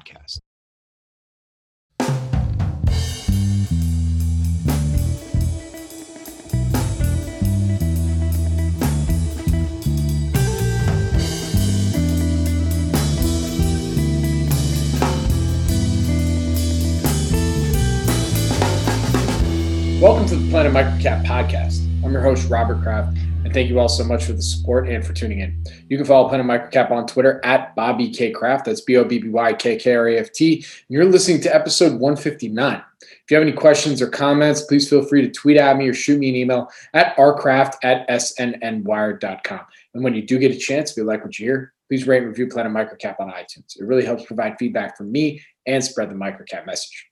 podcast. Welcome to the Planet Microcap podcast. I'm your host, Robert Kraft and thank you all so much for the support and for tuning in. You can follow Planet Microcap on Twitter at Bobby K Kraft. That's B O B B Y K K R A F T. You're listening to episode 159. If you have any questions or comments, please feel free to tweet at me or shoot me an email at rkraft at snnwire.com. And when you do get a chance, if you like what you hear, please rate and review Planet Microcap on iTunes. It really helps provide feedback for me and spread the microcap message.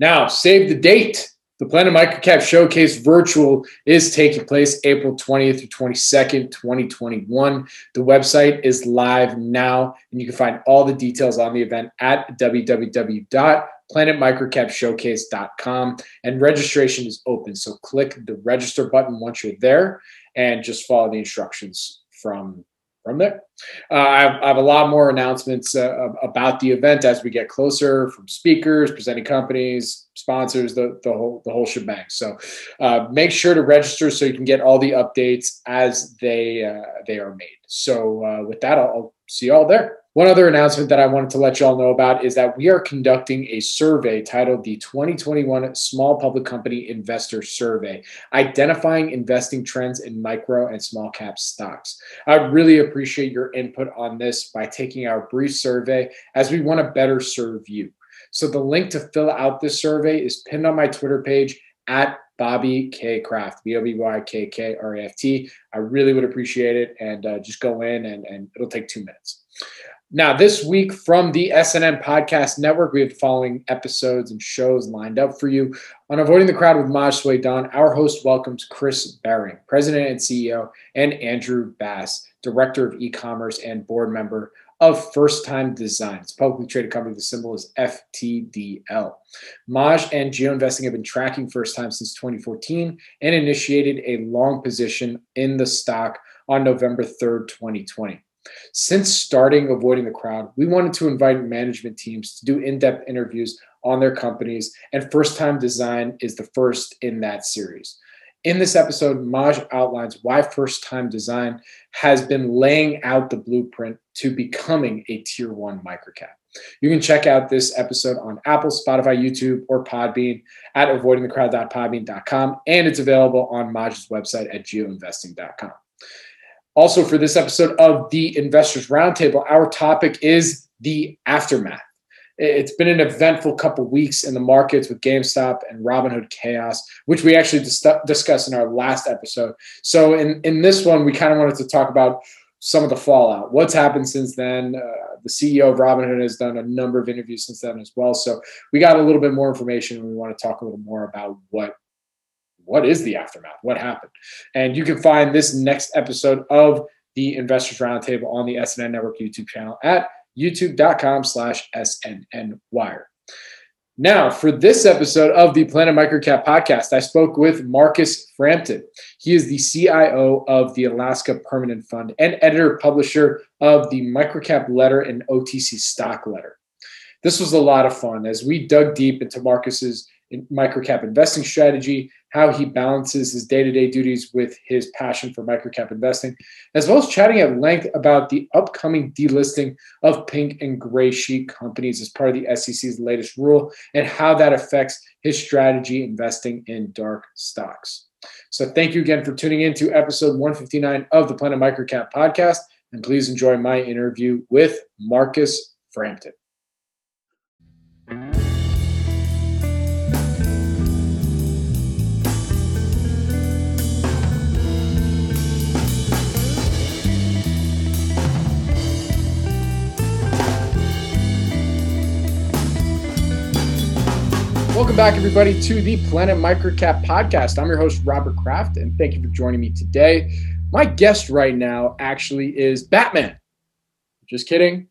Now, save the date. The Planet Microcap Showcase Virtual is taking place April 20th through 22nd, 2021. The website is live now, and you can find all the details on the event at www.planetmicrocapshowcase.com. And registration is open. So click the register button once you're there and just follow the instructions from from there. Uh, I, have, I, have, a lot more announcements uh, about the event as we get closer from speakers, presenting companies, sponsors, the, the whole the whole shebang. So uh, make sure to register so you can get all the updates as they uh, they are made. So uh, with that, I'll, I'll see you all there. One other announcement that I wanted to let you all know about is that we are conducting a survey titled the 2021 Small Public Company Investor Survey, identifying investing trends in micro and small cap stocks. I really appreciate your input on this by taking our brief survey as we want to better serve you. So the link to fill out this survey is pinned on my Twitter page at Bobby K Kraft, B O B Y K K R A F T. I really would appreciate it. And uh, just go in and, and it'll take two minutes. Now, this week from the SNN Podcast Network, we have the following episodes and shows lined up for you. On Avoiding the Crowd with Maj Soueidan, our host welcomes Chris Bering, President and CEO, and Andrew Bass, Director of E-commerce and board member of First Time Design. It's a publicly traded company. The symbol is FTDL. Maj and Geo Investing have been tracking First Time since 2014 and initiated a long position in the stock on November 3rd, 2020. Since starting Avoiding the Crowd, we wanted to invite management teams to do in depth interviews on their companies, and First Time Design is the first in that series. In this episode, Maj outlines why First Time Design has been laying out the blueprint to becoming a tier one microcap. You can check out this episode on Apple, Spotify, YouTube, or Podbean at avoidingthecrowd.podbean.com, and it's available on Maj's website at geoinvesting.com. Also, for this episode of the Investors Roundtable, our topic is the aftermath. It's been an eventful couple weeks in the markets with GameStop and Robinhood chaos, which we actually dis- discussed in our last episode. So, in, in this one, we kind of wanted to talk about some of the fallout. What's happened since then? Uh, the CEO of Robinhood has done a number of interviews since then as well. So, we got a little bit more information and we want to talk a little more about what what is the aftermath? What happened? And you can find this next episode of the Investors Roundtable on the SNN Network YouTube channel at youtube.com slash SNNWire. Now, for this episode of the Planet Microcap podcast, I spoke with Marcus Frampton. He is the CIO of the Alaska Permanent Fund and editor publisher of the Microcap Letter and OTC Stock Letter. This was a lot of fun as we dug deep into Marcus's microcap investing strategy, how he balances his day to day duties with his passion for microcap investing, as well as chatting at length about the upcoming delisting of pink and gray sheet companies as part of the SEC's latest rule and how that affects his strategy investing in dark stocks. So, thank you again for tuning in to episode 159 of the Planet Microcap podcast. And please enjoy my interview with Marcus Frampton. Welcome back, everybody, to the Planet Microcap podcast. I'm your host, Robert Kraft, and thank you for joining me today. My guest right now actually is Batman. Just kidding.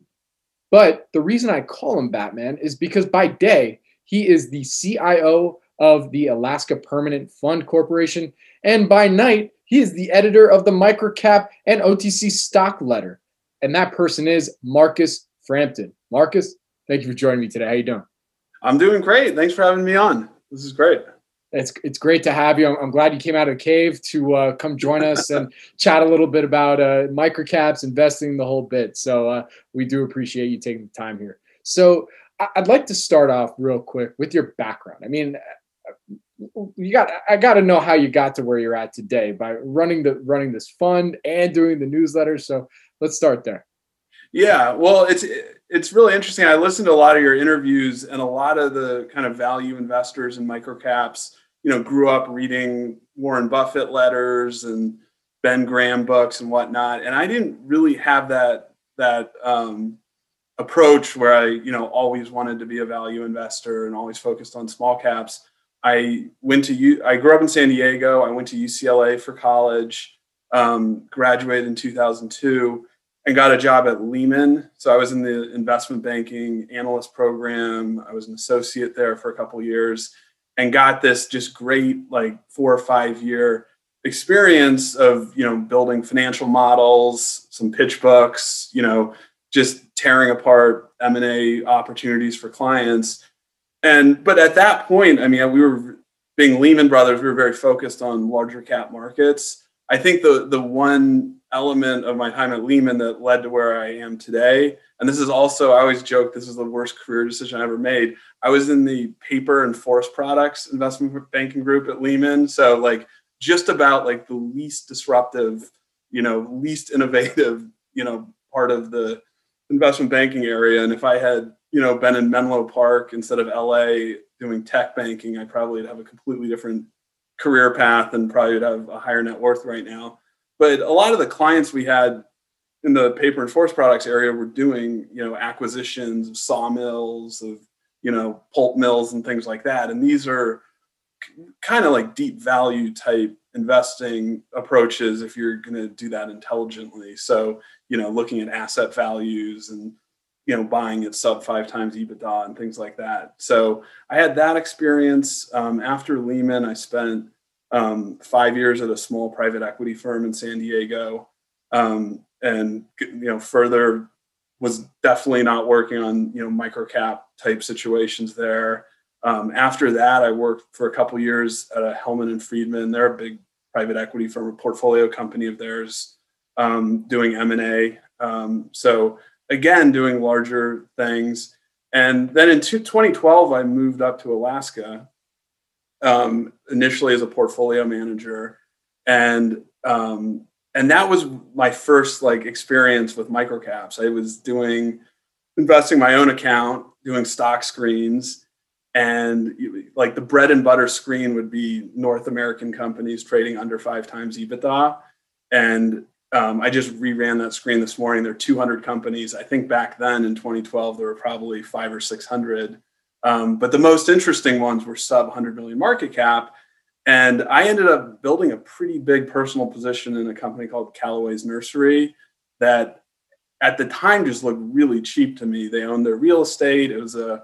But the reason I call him Batman is because by day, he is the CIO of the Alaska Permanent Fund Corporation, and by night, he is the editor of the Microcap and OTC Stock Letter. And that person is Marcus Frampton. Marcus, thank you for joining me today. How you doing? I'm doing great. Thanks for having me on. This is great. It's it's great to have you. I'm, I'm glad you came out of the cave to uh, come join us and chat a little bit about uh, microcaps, investing, the whole bit. So uh, we do appreciate you taking the time here. So I'd like to start off real quick with your background. I mean, uh, you got I got to know how you got to where you're at today by running the running this fund and doing the newsletter. So let's start there. Yeah, well, it's it's really interesting. I listened to a lot of your interviews, and a lot of the kind of value investors and microcaps, you know, grew up reading Warren Buffett letters and Ben Graham books and whatnot. And I didn't really have that that um, approach where I, you know, always wanted to be a value investor and always focused on small caps. I went to U. I grew up in San Diego. I went to UCLA for college. Um, graduated in 2002 and got a job at Lehman. So I was in the investment banking analyst program. I was an associate there for a couple years and got this just great like four or five year experience of you know building financial models, some pitch books, you know, just tearing apart M&A opportunities for clients. And but at that point, I mean, we were being Lehman Brothers, we were very focused on larger cap markets. I think the the one element of my time at Lehman that led to where I am today. And this is also, I always joke, this is the worst career decision I ever made. I was in the paper and forest products investment banking group at Lehman. So, like, just about like the least disruptive, you know, least innovative, you know, part of the investment banking area. And if I had, you know, been in Menlo Park instead of LA doing tech banking, I probably would have a completely different career path and probably would have a higher net worth right now. But a lot of the clients we had in the paper and forest products area were doing, you know, acquisitions of sawmills, of, you know, pulp mills and things like that. And these are kind of like deep value type investing approaches if you're going to do that intelligently. So, you know, looking at asset values and, you know, buying at sub five times EBITDA and things like that. So I had that experience. Um, after Lehman, I spent um, five years at a small private equity firm in San Diego, um, and you know further was definitely not working on you know microcap type situations there. Um, after that, I worked for a couple years at a Hellman and Friedman. They're a big private equity firm, a portfolio company of theirs, um, doing M and A. Um, so again, doing larger things. And then in 2012, I moved up to Alaska um, initially as a portfolio manager, and um, and that was my first like experience with microcaps. I was doing investing my own account, doing stock screens, and like the bread and butter screen would be North American companies trading under five times EBITDA, and um, I just reran that screen this morning. There are 200 companies. I think back then in 2012 there were probably five or 600 um, but the most interesting ones were sub 100 million market cap. And I ended up building a pretty big personal position in a company called Callaway's Nursery that at the time just looked really cheap to me. They owned their real estate, it was a,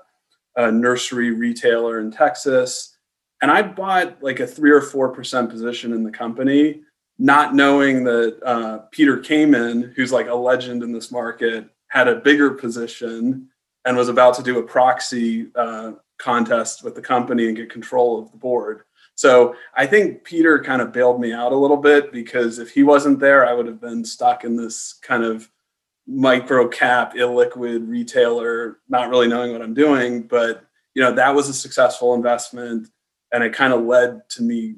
a nursery retailer in Texas. And I bought like a three or 4% position in the company, not knowing that uh, Peter Kamin, who's like a legend in this market, had a bigger position and was about to do a proxy uh, contest with the company and get control of the board. So I think Peter kind of bailed me out a little bit because if he wasn't there, I would have been stuck in this kind of micro cap illiquid retailer, not really knowing what I'm doing. But you know that was a successful investment, and it kind of led to me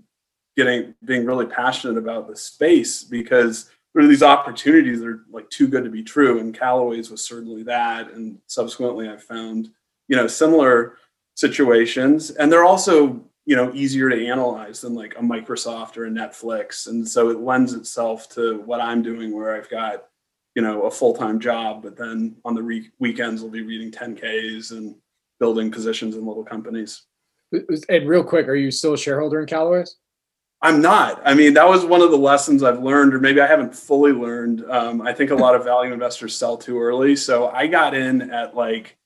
getting being really passionate about the space because are these opportunities that are like too good to be true and callaway's was certainly that and subsequently i found you know similar situations and they're also you know easier to analyze than like a microsoft or a netflix and so it lends itself to what i'm doing where i've got you know a full-time job but then on the re- weekends i'll be reading 10ks and building positions in little companies And real quick, are you still a shareholder in Callaway's? I'm not. I mean, that was one of the lessons I've learned, or maybe I haven't fully learned. Um, I think a lot of value investors sell too early. So I got in at like,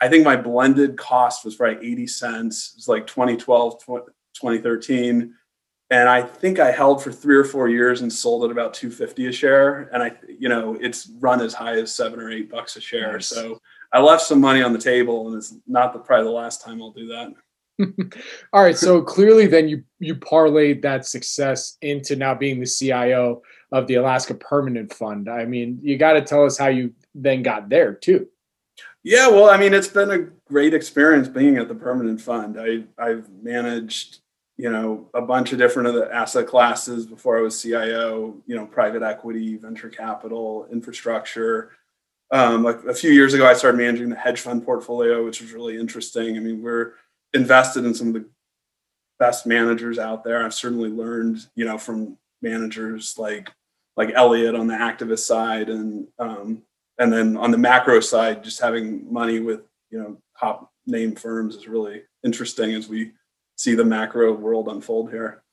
I think my blended cost was probably 80 cents. It was like 2012, 2013. And I think I held for three or four years and sold at about 250 a share. And I, you know, it's run as high as seven or eight bucks a share. Nice. So I left some money on the table and it's not the, probably the last time I'll do that. All right. So clearly, then you you parlayed that success into now being the CIO of the Alaska Permanent Fund. I mean, you got to tell us how you then got there too. Yeah, well, I mean, it's been a great experience being at the Permanent Fund. I I've managed you know a bunch of different of the asset classes before I was CIO. You know, private equity, venture capital, infrastructure. Um, a, a few years ago, I started managing the hedge fund portfolio, which was really interesting. I mean, we're invested in some of the best managers out there. I've certainly learned, you know, from managers like like Elliott on the activist side, and um, and then on the macro side, just having money with you know top name firms is really interesting as we see the macro world unfold here.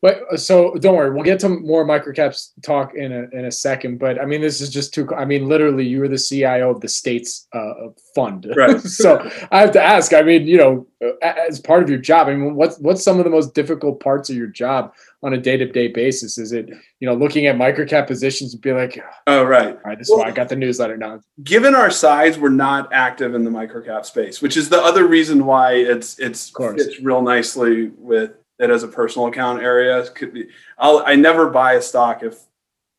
But uh, so don't worry, we'll get to more microcaps talk in a in a second. But I mean, this is just too. I mean, literally, you were the CIO of the state's uh, fund, right? so I have to ask. I mean, you know, as part of your job, I mean, what's what's some of the most difficult parts of your job on a day to day basis? Is it you know looking at microcap positions and be like, oh right, all right, this well, is why I got the newsletter now. Given our size, we're not active in the microcap space, which is the other reason why it's it's it's real nicely with it as a personal account area. Could be, I'll, I never buy a stock if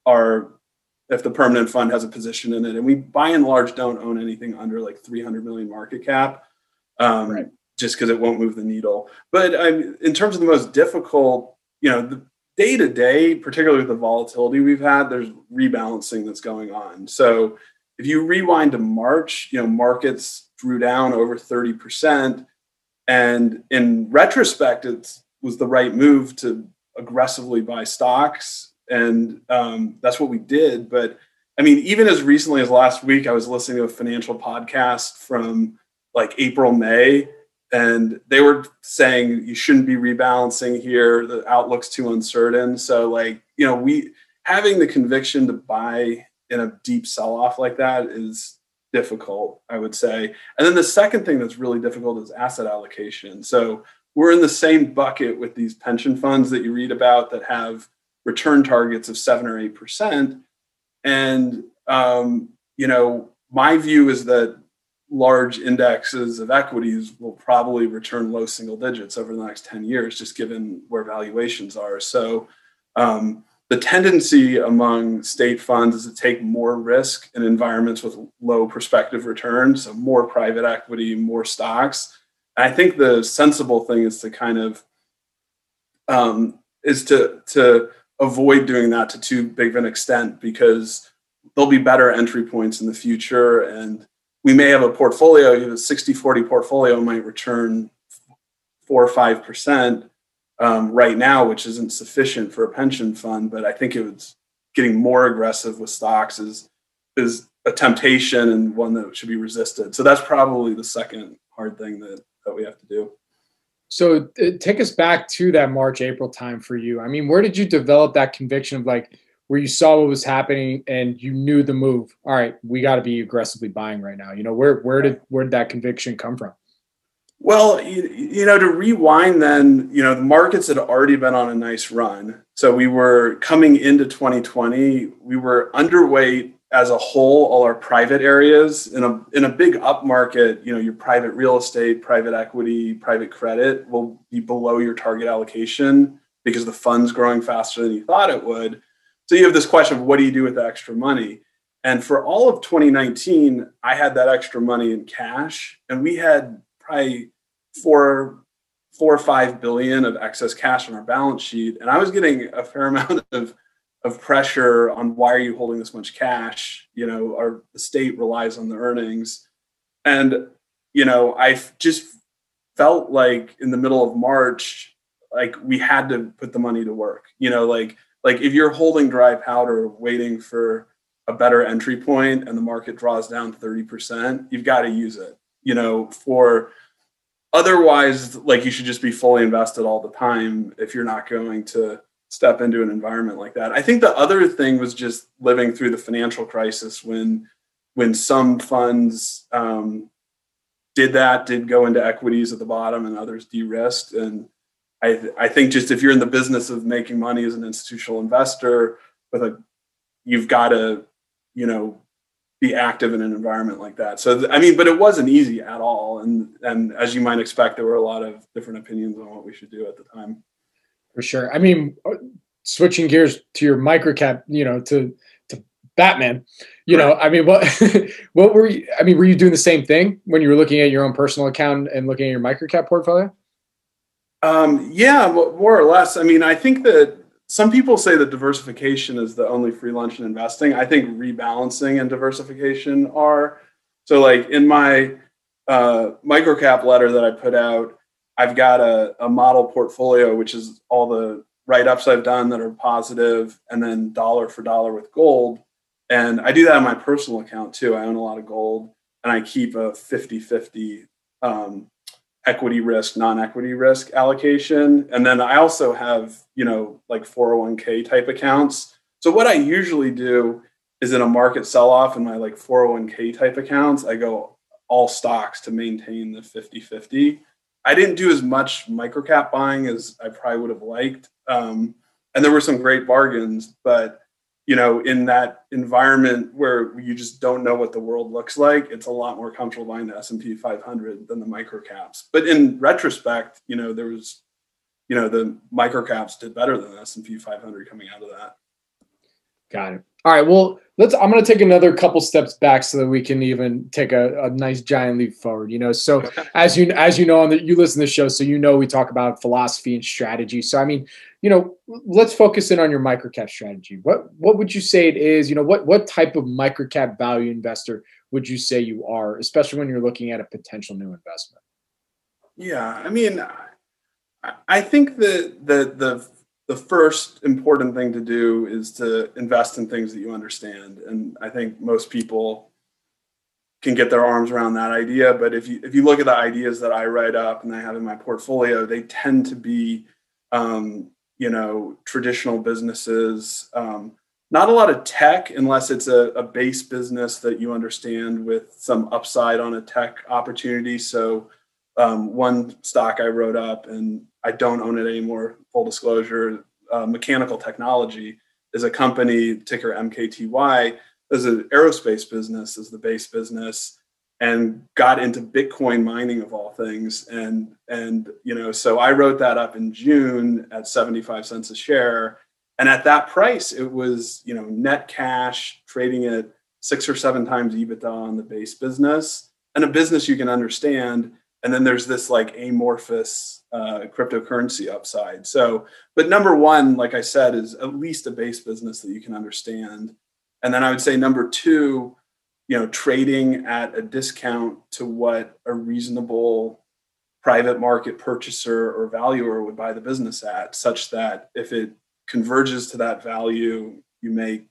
our if the permanent fund has a position in it, and we by and large don't own anything under like 300 million market cap, um, right. just because it won't move the needle. But um, in terms of the most difficult, you know, the day to day, particularly with the volatility we've had, there's rebalancing that's going on. So if you rewind to March, you know, markets drew down over 30 percent. And in retrospect, it's was the right move to aggressively buy stocks, and um, that's what we did. But I mean, even as recently as last week, I was listening to a financial podcast from like April, May, and they were saying you shouldn't be rebalancing here. The outlook's too uncertain. So, like, you know, we having the conviction to buy in a deep sell off like that is difficult, I would say. And then the second thing that's really difficult is asset allocation. So, we're in the same bucket with these pension funds that you read about that have return targets of seven or eight percent. And um, you know, my view is that large indexes of equities will probably return low single digits over the next 10 years, just given where valuations are. So um, the tendency among state funds is to take more risk in environments with low prospective returns, so more private equity, more stocks I think the sensible thing is to kind of um, is to to avoid doing that to too big of an extent because there'll be better entry points in the future and we may have a portfolio you know, a 60 40 portfolio might return four or five percent um, right now which isn't sufficient for a pension fund but i think it was getting more aggressive with stocks is is a temptation and one that should be resisted. So that's probably the second hard thing that that we have to do. So uh, take us back to that March April time for you. I mean, where did you develop that conviction of like where you saw what was happening and you knew the move? All right, we got to be aggressively buying right now. You know, where where did where did that conviction come from? Well, you, you know, to rewind then, you know, the markets had already been on a nice run. So we were coming into 2020, we were underweight as a whole, all our private areas in a in a big up market, you know, your private real estate, private equity, private credit will be below your target allocation because the fund's growing faster than you thought it would. So you have this question of what do you do with the extra money? And for all of 2019, I had that extra money in cash, and we had probably four four or five billion of excess cash on our balance sheet. And I was getting a fair amount of of pressure on why are you holding this much cash? You know our state relies on the earnings. And you know i just felt like in the middle of march like we had to put the money to work. You know like like if you're holding dry powder waiting for a better entry point and the market draws down 30% you've got to use it you know for otherwise, like you should just be fully invested all the time if you're not going to step into an environment like that. I think the other thing was just living through the financial crisis when when some funds um, did that, did go into equities at the bottom, and others de-risked. And I, th- I think just if you're in the business of making money as an institutional investor, with a, you've got to, you know, be active in an environment like that. So th- I mean, but it wasn't easy at all, and and as you might expect, there were a lot of different opinions on what we should do at the time. For sure. I mean, uh, switching gears to your microcap, you know, to to Batman, you right. know, I mean, what what were you? I mean, were you doing the same thing when you were looking at your own personal account and looking at your microcap portfolio? Um, yeah, more or less. I mean, I think that some people say that diversification is the only free lunch in investing. I think rebalancing and diversification are. So, like in my uh, microcap letter that I put out, I've got a, a model portfolio, which is all the write ups I've done that are positive, and then dollar for dollar with gold. And I do that on my personal account too. I own a lot of gold and I keep a 50 50 um, equity risk, non-equity risk allocation. And then I also have, you know, like 401k type accounts. So what I usually do is in a market sell-off in my like 401k type accounts, I go all stocks to maintain the 50-50. I didn't do as much microcap buying as I probably would have liked. Um, and there were some great bargains, but you know, in that environment where you just don't know what the world looks like, it's a lot more comfortable buying the S&P 500 than the microcaps. But in retrospect, you know, there was, you know, the microcaps did better than the S&P 500 coming out of that. Got it. All right. Well, let's. I'm going to take another couple steps back so that we can even take a, a nice giant leap forward. You know, so as you as you know on the you listen to the show, so you know we talk about philosophy and strategy. So I mean, you know, let's focus in on your microcap strategy. What what would you say it is? You know, what what type of microcap value investor would you say you are, especially when you're looking at a potential new investment? Yeah, I mean, I think the the the the first important thing to do is to invest in things that you understand, and I think most people can get their arms around that idea. But if you if you look at the ideas that I write up and I have in my portfolio, they tend to be um, you know traditional businesses. Um, not a lot of tech unless it's a, a, base business that you understand with some upside on a tech opportunity. So um, one stock i wrote up and i don't own it anymore full disclosure uh, mechanical technology is a company ticker mkty as an aerospace business as the base business and got into Bitcoin mining of all things. And and you know, so I wrote that up in June at 75 cents a share. And at that price, it was you know net cash trading at six or seven times EBITDA on the base business and a business you can understand. And then there's this like amorphous uh, cryptocurrency upside. So, but number one, like I said, is at least a base business that you can understand. And then I would say number two, you know trading at a discount to what a reasonable private market purchaser or valuer would buy the business at such that if it converges to that value you make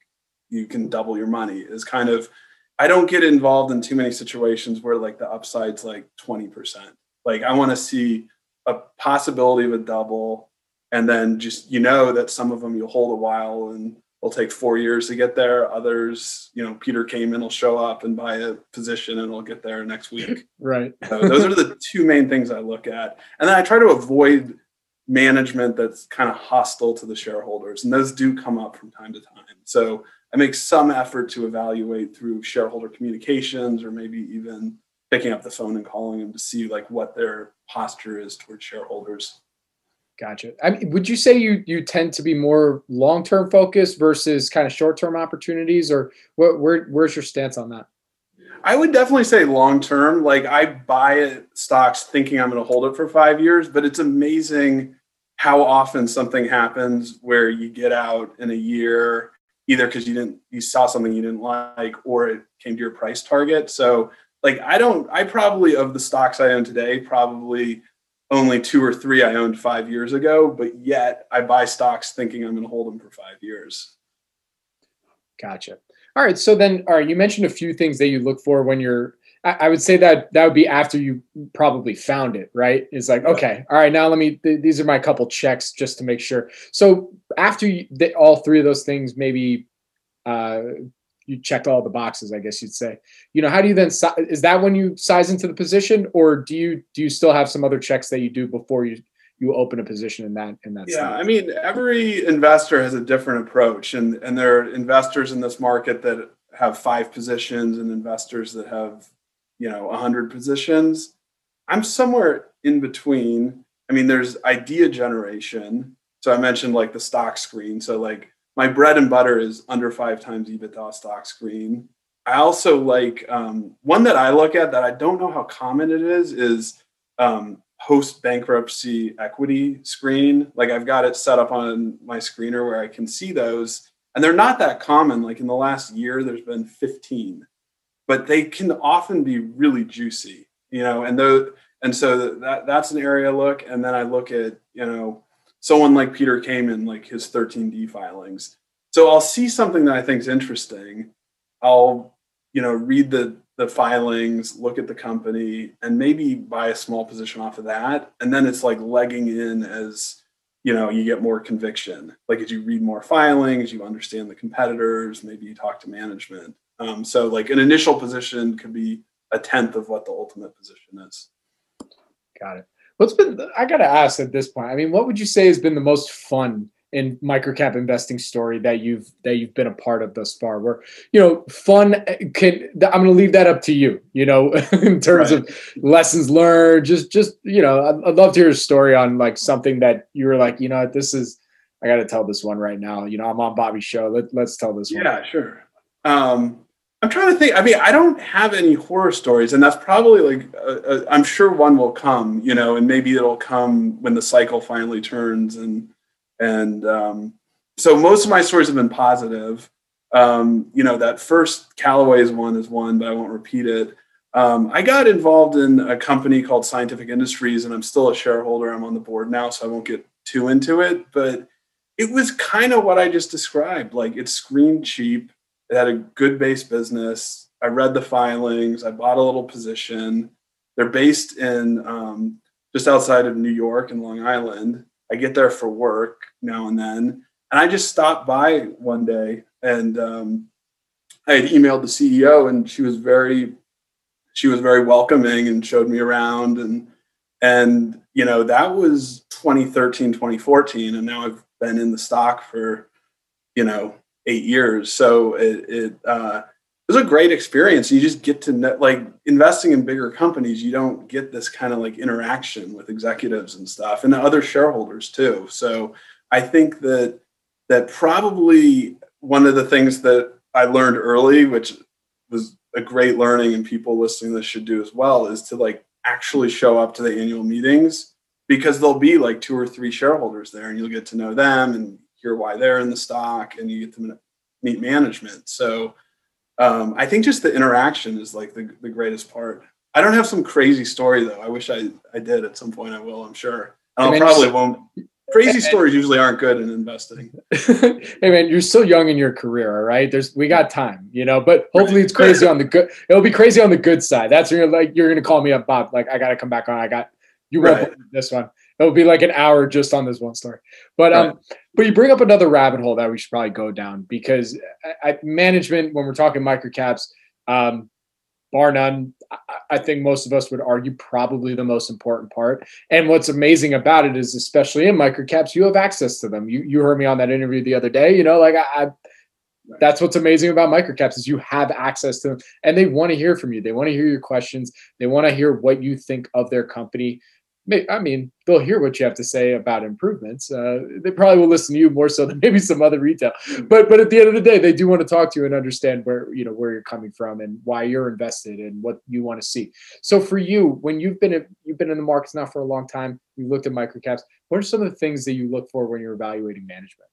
you can double your money is kind of i don't get involved in too many situations where like the upside's like 20% like i want to see a possibility of a double and then just you know that some of them you'll hold a while and it'll take four years to get there. Others, you know, Peter Kamin will show up and buy a position and we'll get there next week. Right. so those are the two main things I look at. And then I try to avoid management that's kind of hostile to the shareholders. And those do come up from time to time. So I make some effort to evaluate through shareholder communications or maybe even picking up the phone and calling them to see like what their posture is towards shareholders. Gotcha. I mean, would you say you you tend to be more long term focused versus kind of short term opportunities, or what? Where where's your stance on that? I would definitely say long term. Like I buy stocks thinking I'm going to hold it for five years, but it's amazing how often something happens where you get out in a year either because you didn't you saw something you didn't like or it came to your price target. So like I don't I probably of the stocks I own today probably only two or three I owned five years ago, but yet I buy stocks thinking I'm going to hold them for five years. Gotcha. All right. So then, all right, you mentioned a few things that you look for when you're I, I would say that that would be after you probably found it, right? It's like, okay, all right, now let me. Th- these are my couple checks just to make sure. So after you, th- all three of those things, maybe uh, you check all the boxes. I guess you'd say. You know, how do you then? Si- is that when you size into the position, or do you do you still have some other checks that you do before you you open a position in that in that? Yeah, stock? I mean, every investor has a different approach, and and there are investors in this market that have five positions, and investors that have you know 100 positions. I'm somewhere in between. I mean there's idea generation. So i mentioned like the stock screen. So like my bread and butter is under five times ebitda stock screen. I also like um, one that i look at that i don't know how common it is is um, post bankruptcy equity screen. Like i've got it set up on my screener where i can see those. And they're not that common. Like in the last year there's been 15 but they can often be really juicy, you know, and though, and so that that's an area I look. And then I look at, you know, someone like Peter Kamin, like his 13D filings. So I'll see something that I think is interesting. I'll, you know, read the the filings, look at the company, and maybe buy a small position off of that. And then it's like legging in as you know you get more conviction like as you read more filings you understand the competitors maybe you talk to management um, so like an initial position could be a tenth of what the ultimate position is. Got it. What's been I gotta ask at this point? I mean, what would you say has been the most fun in microcap investing story that you've that you've been a part of thus far? Where you know, fun can I'm gonna leave that up to you. You know, in terms right. of lessons learned. Just just you know, I'd, I'd love to hear a story on like something that you were like, you know, this is I got to tell this one right now. You know, I'm on Bobby's show. Let, let's tell this yeah, one. Yeah, sure. Um, I'm trying to think. I mean, I don't have any horror stories, and that's probably like uh, uh, I'm sure one will come, you know, and maybe it'll come when the cycle finally turns, and and um, so most of my stories have been positive. Um, you know, that first Callaway's one is one, but I won't repeat it. Um, I got involved in a company called Scientific Industries, and I'm still a shareholder. I'm on the board now, so I won't get too into it, but it was kind of what I just described. Like it screamed cheap it had a good base business. I read the filings. I bought a little position. They're based in um, just outside of New York and Long Island. I get there for work now and then. And I just stopped by one day and um, I had emailed the CEO and she was very she was very welcoming and showed me around and and you know that was 2013 2014 and now I've been in the stock for you know eight years. So it, it, uh, it was a great experience. You just get to know, like investing in bigger companies. You don't get this kind of like interaction with executives and stuff, and the other shareholders too. So I think that that probably one of the things that I learned early, which was a great learning, and people listening this should do as well, is to like actually show up to the annual meetings because there'll be like two or three shareholders there, and you'll get to know them and hear why they're in the stock and you get to meet management. So um, I think just the interaction is like the, the greatest part. I don't have some crazy story though. I wish I, I did at some point. I will, I'm sure. I probably won't. Crazy stories usually aren't good in investing. hey man, you're still young in your career, all right? There's we got time, you know. But hopefully it's crazy on the good. It'll be crazy on the good side. That's where you're like you're gonna call me up, Bob. Like I gotta come back on. I got you right. this one it'll be like an hour just on this one story. But um, right. but you bring up another rabbit hole that we should probably go down because I management, when we're talking microcaps, um, bar none, I think most of us would argue probably the most important part. And what's amazing about it is, especially in microcaps, you have access to them. You you heard me on that interview the other day. You know, like I, I that's what's amazing about microcaps is you have access to them and they want to hear from you they want to hear your questions they want to hear what you think of their company I mean, they'll hear what you have to say about improvements. Uh, they probably will listen to you more so than maybe some other retail. But but at the end of the day, they do want to talk to you and understand where you know where you're coming from and why you're invested and what you want to see. So for you, when you've been you've been in the markets now for a long time, you looked at microcaps. What are some of the things that you look for when you're evaluating management?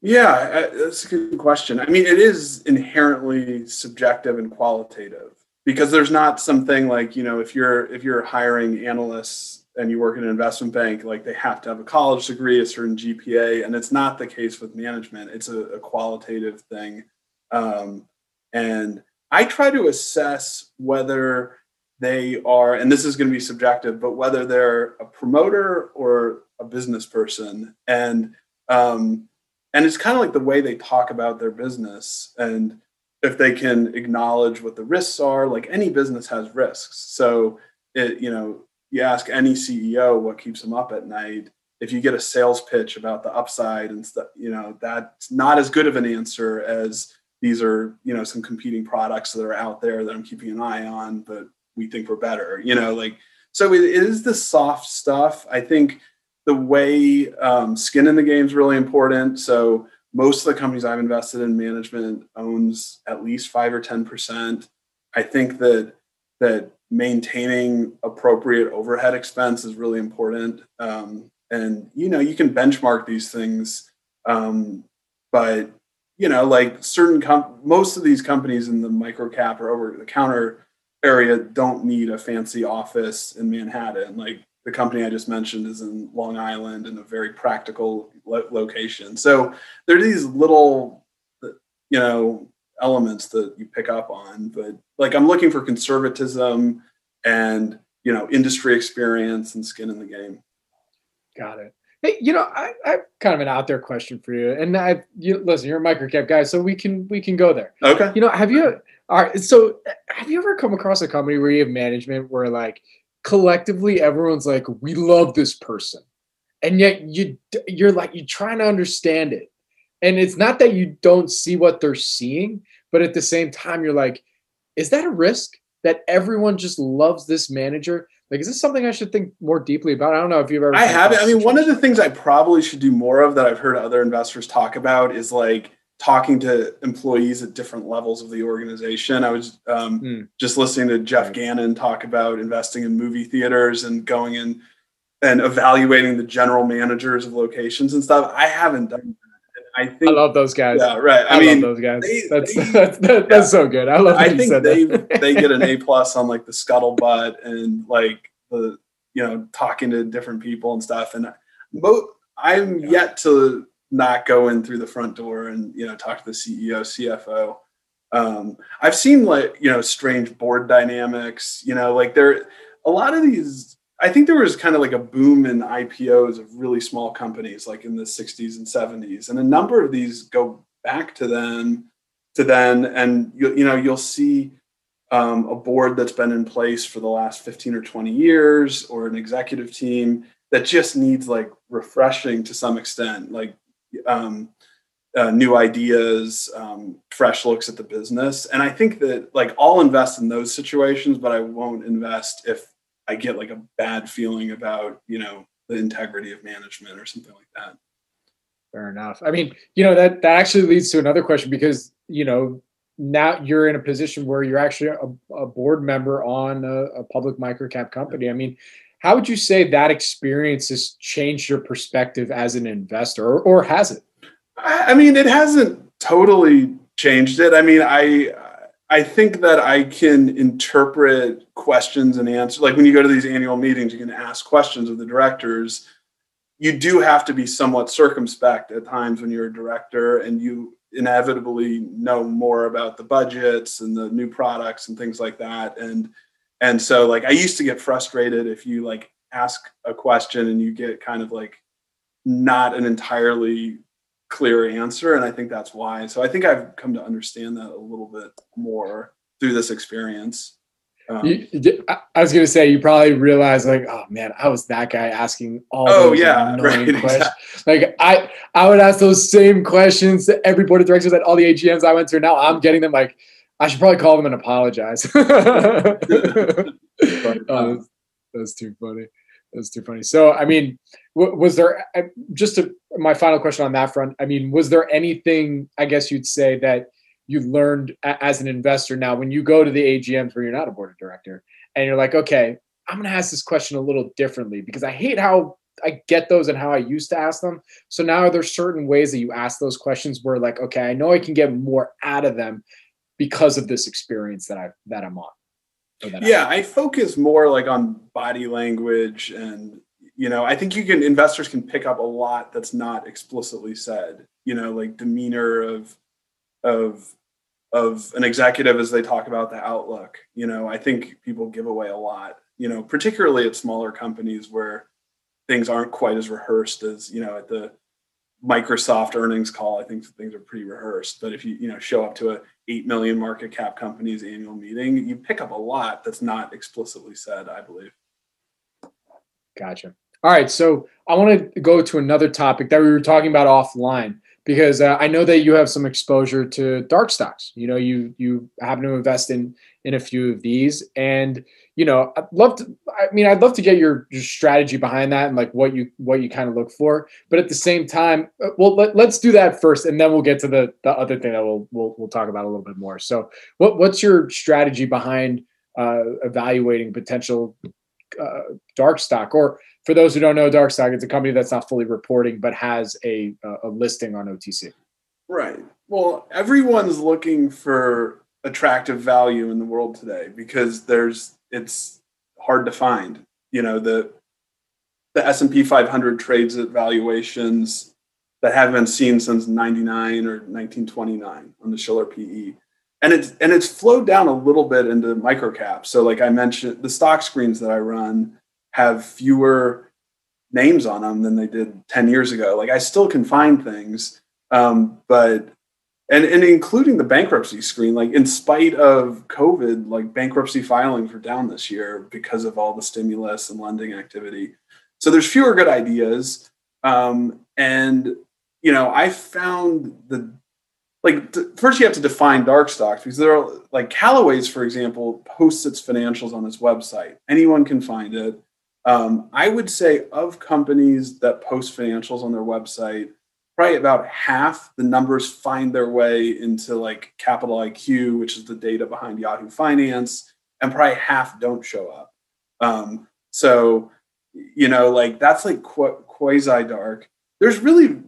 Yeah, that's a good question. I mean, it is inherently subjective and qualitative because there's not something like you know if you're if you're hiring analysts and you work in an investment bank like they have to have a college degree a certain gpa and it's not the case with management. It's a, a qualitative thing. Um, and I try to assess whether they are, and this is going to be subjective, but whether they're a promoter or a business person, and um, and it's kind of like the way they talk about their business, and if they can acknowledge what the risks are. Like any business has risks, so it you know you ask any CEO what keeps them up at night. If you get a sales pitch about the upside and stuff, you know that's not as good of an answer as these are you know some competing products that are out there that I'm keeping an eye on, but we think we're better. You know, like so it is the soft stuff. I think the way um, skin in the game is really important. So most of the companies I've invested in, management owns at least five or ten percent. I think that that maintaining appropriate overhead expense is really important. Um, and you know, you can benchmark these things, um, but you know, like certain com- most of these companies in the micro cap or over the counter area don't need a fancy office in Manhattan. Like the company I just mentioned is in Long Island in a very practical lo- location. So there are these little, you know, elements that you pick up on. But like I'm looking for conservatism and you know industry experience and skin in the game. Got it. Hey, you know, I, I have kind of an out there question for you, and I, you listen, you're a microcap guy, so we can we can go there. Okay. You know, have you? All right. So, have you ever come across a company where you have management where like collectively everyone's like, we love this person, and yet you you're like you're trying to understand it, and it's not that you don't see what they're seeing, but at the same time you're like, is that a risk that everyone just loves this manager? Like, is this something I should think more deeply about? I don't know if you've ever. I haven't. I mean, one of the things I probably should do more of that I've heard other investors talk about is like talking to employees at different levels of the organization. I was um, mm. just listening to Jeff. Gannon talk about investing in movie theaters and going in and evaluating the general managers of locations and stuff. I haven't done that. I think I love those guys. Yeah, right. I, I mean, those guys. They, that's, they, that's, that's yeah. so good. I love. I think they they get an A plus on like the scuttlebutt and like the you know talking to different people and stuff. And both I'm yet to not go in through the front door and you know talk to the CEO, CFO. Um, I've seen like you know strange board dynamics. You know, like there a lot of these. I think there was kind of like a boom in IPOs of really small companies, like in the 60s and 70s, and a number of these go back to then, to then, and you, you know you'll see um, a board that's been in place for the last 15 or 20 years, or an executive team that just needs like refreshing to some extent. Like um, uh, new ideas, um, fresh looks at the business. And I think that like I'll invest in those situations, but I won't invest if I get like a bad feeling about, you know, the integrity of management or something like that. Fair enough. I mean, you know, that, that actually leads to another question because, you know, now you're in a position where you're actually a, a board member on a, a public microcap company. I mean, how would you say that experience has changed your perspective as an investor, or, or has it? I mean, it hasn't totally changed it. I mean, I I think that I can interpret questions and answers. Like when you go to these annual meetings, you can ask questions of the directors. You do have to be somewhat circumspect at times when you're a director, and you inevitably know more about the budgets and the new products and things like that. And and so like I used to get frustrated if you like ask a question and you get kind of like not an entirely clear answer and I think that's why. So I think I've come to understand that a little bit more through this experience. Um, you, I was gonna say you probably realize like, oh man, I was that guy asking all oh, those yeah, annoying right, questions. Exactly. Like I, I would ask those same questions to every board of directors at all the AGMs I went to. Now I'm getting them like, I should probably call them and apologize. oh, that's, that's too funny. That's too funny. So, I mean, was there just a, my final question on that front? I mean, was there anything I guess you'd say that you learned as an investor now when you go to the AGMs where you're not a board of director and you're like, okay, I'm going to ask this question a little differently because I hate how I get those and how I used to ask them. So now are there certain ways that you ask those questions where like, okay, I know I can get more out of them because of this experience that I that I'm on. Yeah, I focus more like on body language and you know, I think you can investors can pick up a lot that's not explicitly said, you know, like demeanor of of of an executive as they talk about the outlook. You know, I think people give away a lot. You know, particularly at smaller companies where things aren't quite as rehearsed as you know at the Microsoft earnings call. I think things are pretty rehearsed. But if you you know show up to a eight million market cap companies annual meeting, you pick up a lot that's not explicitly said. I believe. Gotcha. All right, so I want to go to another topic that we were talking about offline because uh, I know that you have some exposure to dark stocks. You know, you you happen to invest in in a few of these, and you know, I'd love to. I mean, I'd love to get your, your strategy behind that and like what you what you kind of look for. But at the same time, uh, well, let, let's do that first, and then we'll get to the the other thing that we'll we'll we'll talk about a little bit more. So, what what's your strategy behind uh, evaluating potential uh, dark stock or for those who don't know, Dark Stock, it's a company that's not fully reporting but has a, a listing on OTC. Right. Well, everyone's looking for attractive value in the world today because there's it's hard to find. You know the the S and P 500 trades at valuations that haven't been seen since 99 or 1929 on the Shiller PE. And it's and it's flowed down a little bit into microcaps. So like I mentioned, the stock screens that I run have fewer names on them than they did 10 years ago. Like I still can find things, um, but and and including the bankruptcy screen, like in spite of COVID, like bankruptcy filings were down this year because of all the stimulus and lending activity. So there's fewer good ideas, um, and you know I found the like first you have to define dark stocks because there are like Callaway's, for example, posts its financials on its website. Anyone can find it. Um, I would say of companies that post financials on their website, probably about half the numbers find their way into like Capital IQ, which is the data behind Yahoo Finance, and probably half don't show up. Um, so, you know, like that's like qu- quasi dark. There's really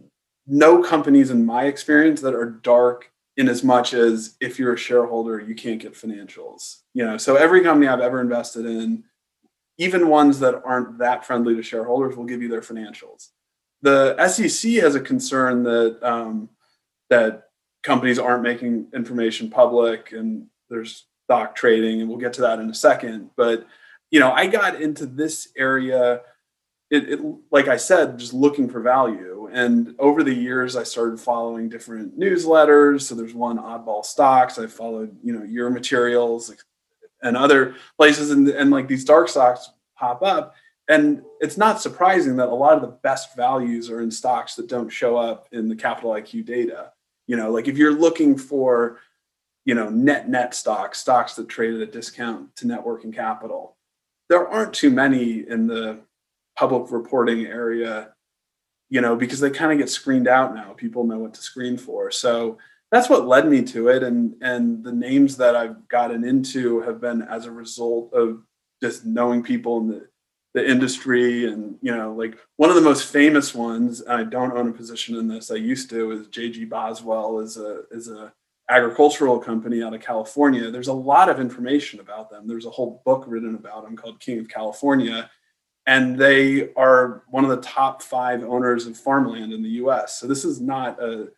no companies in my experience that are dark in as much as if you're a shareholder, you can't get financials. You know, so every company I've ever invested in even ones that aren't that friendly to shareholders will give you their financials. The SEC has a concern that um, that companies aren't making information public, and there's stock trading, and we'll get to that in a second. But you know, I got into this area. It, it, like I said, just looking for value. And over the years, I started following different newsletters. So there's one Oddball Stocks. I followed, you know, your materials, and other places and, and like these dark stocks pop up and it's not surprising that a lot of the best values are in stocks that don't show up in the capital iq data. You know like if you're looking for you know net net stocks stocks that trade at a discount to net working capital there aren't too many in the public reporting area you know because they kind of get screened out now. People know what to screen for. So that's what led me to it. And and the names that i've gotten into have been as a result of just knowing people in the the industry and you know like one of the most famous ones i don't own a position in this i used to is jg boswell is a is a agricultural company out of california there's a lot of information about them there's a whole book written about them called king of california and they are one of the top five owners of farmland in the us so this is not a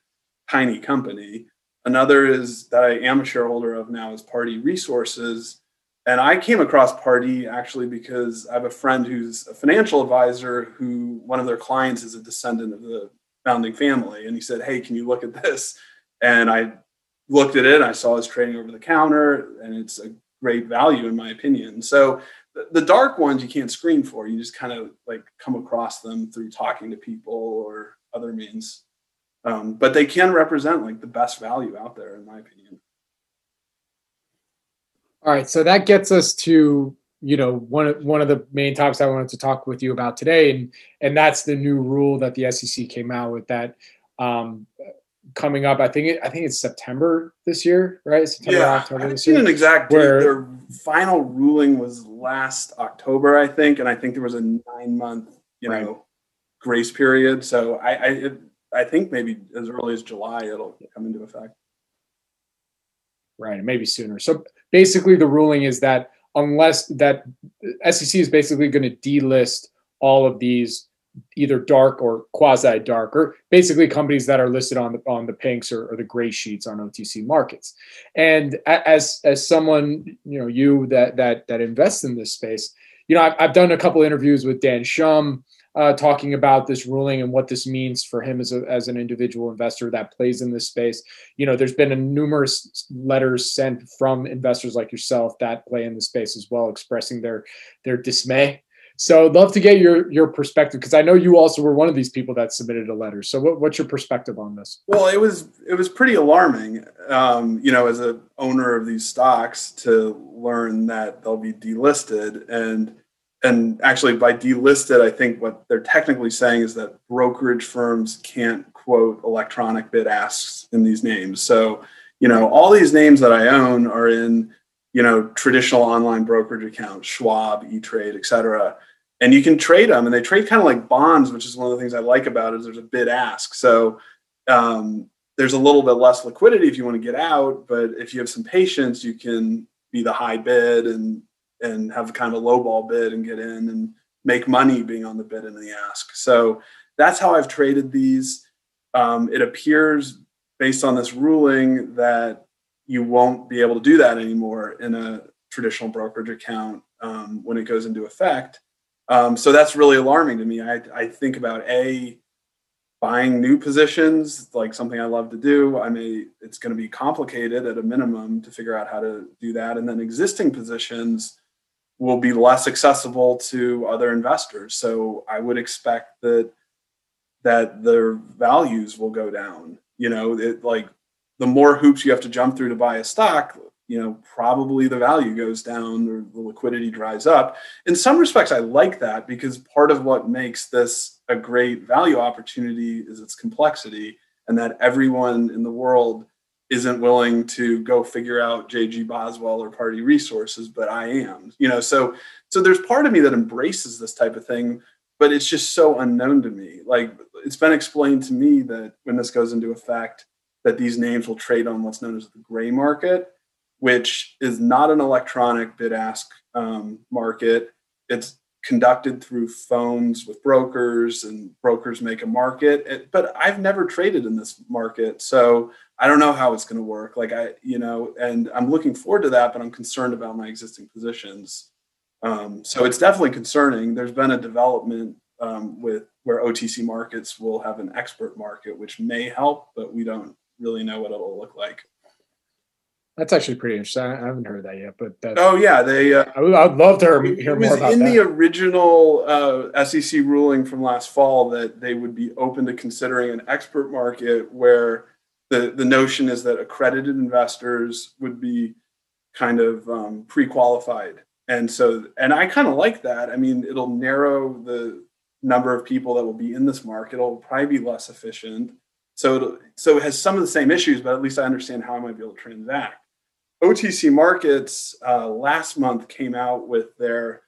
tiny company. Another is that I am a shareholder of now is Pardee Resources. And I came across Pardee actually because I have a friend who's a financial advisor who one of their clients is a descendant of the founding family. And he said, Hey, can you look at this? And I looked at it, and I saw his trading over the counter, and it's a great value in my opinion. So the dark ones you can't screen for. You just kind of like come across them through talking to people or other means um, but they can represent like the best value out there in my opinion all right so that gets us to you know one of one of the main topics i wanted to talk with you about today and and that's the new rule that the sec came out with that um, coming up i think it, i think it's september this year right september yeah, october this year an exact where their final ruling was last october i think and i think there was a nine month you right. know grace period so i, I it, I think maybe as early as July it'll come into effect. Right, maybe sooner. So basically, the ruling is that unless that SEC is basically going to delist all of these either dark or quasi dark, or basically companies that are listed on the on the pinks or, or the gray sheets on OTC markets. And as as someone you know you that that that invests in this space, you know I've, I've done a couple interviews with Dan Shum. Uh, talking about this ruling and what this means for him as, a, as an individual investor that plays in this space. You know, there's been a numerous letters sent from investors like yourself that play in the space as well, expressing their their dismay so I'd love to get your your perspective because I know you also were one of these people that submitted a letter. So what, what's your perspective on this? Well, it was it was pretty alarming, um, you know, as a owner of these stocks to learn that they'll be delisted and and actually by delisted, I think what they're technically saying is that brokerage firms can't quote electronic bid asks in these names. So you know, all these names that I own are in you know traditional online brokerage accounts, Schwab, E Trade, et cetera and you can trade them and they trade kind of like bonds which is one of the things i like about it is there's a bid ask so um, there's a little bit less liquidity if you want to get out but if you have some patience you can be the high bid and and have kind of a low ball bid and get in and make money being on the bid and the ask so that's how i've traded these um, it appears based on this ruling that you won't be able to do that anymore in a traditional brokerage account um, when it goes into effect um, so that's really alarming to me. I, I think about a buying new positions, like something I love to do. I may it's going to be complicated at a minimum to figure out how to do that, and then existing positions will be less accessible to other investors. So I would expect that that their values will go down. You know, it like the more hoops you have to jump through to buy a stock, you know probably the value goes down or the liquidity dries up in some respects i like that because part of what makes this a great value opportunity is its complexity and that everyone in the world isn't willing to go figure out jg boswell or Pardee resources but i am you know so so there's part of me that embraces this type of thing but it's just so unknown to me like it's been explained to me that when this goes into effect that these names will trade on what's known as the gray market which is not an electronic bid ask um, market. It's conducted through phones with brokers, and brokers make a market. But I've never traded in this market, so I don't know how it's going to work. Like I, you know, and I'm looking forward to that, but I'm concerned about my existing positions. Um, so it's definitely concerning. There's been a development um, with where OTC markets will have an expert market, which may help, but we don't really know what it'll look like. That's actually pretty interesting. I haven't heard that yet, but oh yeah, they. Uh, I would, I'd love to hear, it was more about in that. the original uh, SEC ruling from last fall that they would be open to considering an expert market where the the notion is that accredited investors would be kind of um, pre-qualified, and so and I kind of like that. I mean, it'll narrow the number of people that will be in this market. It'll probably be less efficient. So, so it has some of the same issues, but at least I understand how I might be able to transact. OTC Markets uh, last month came out with their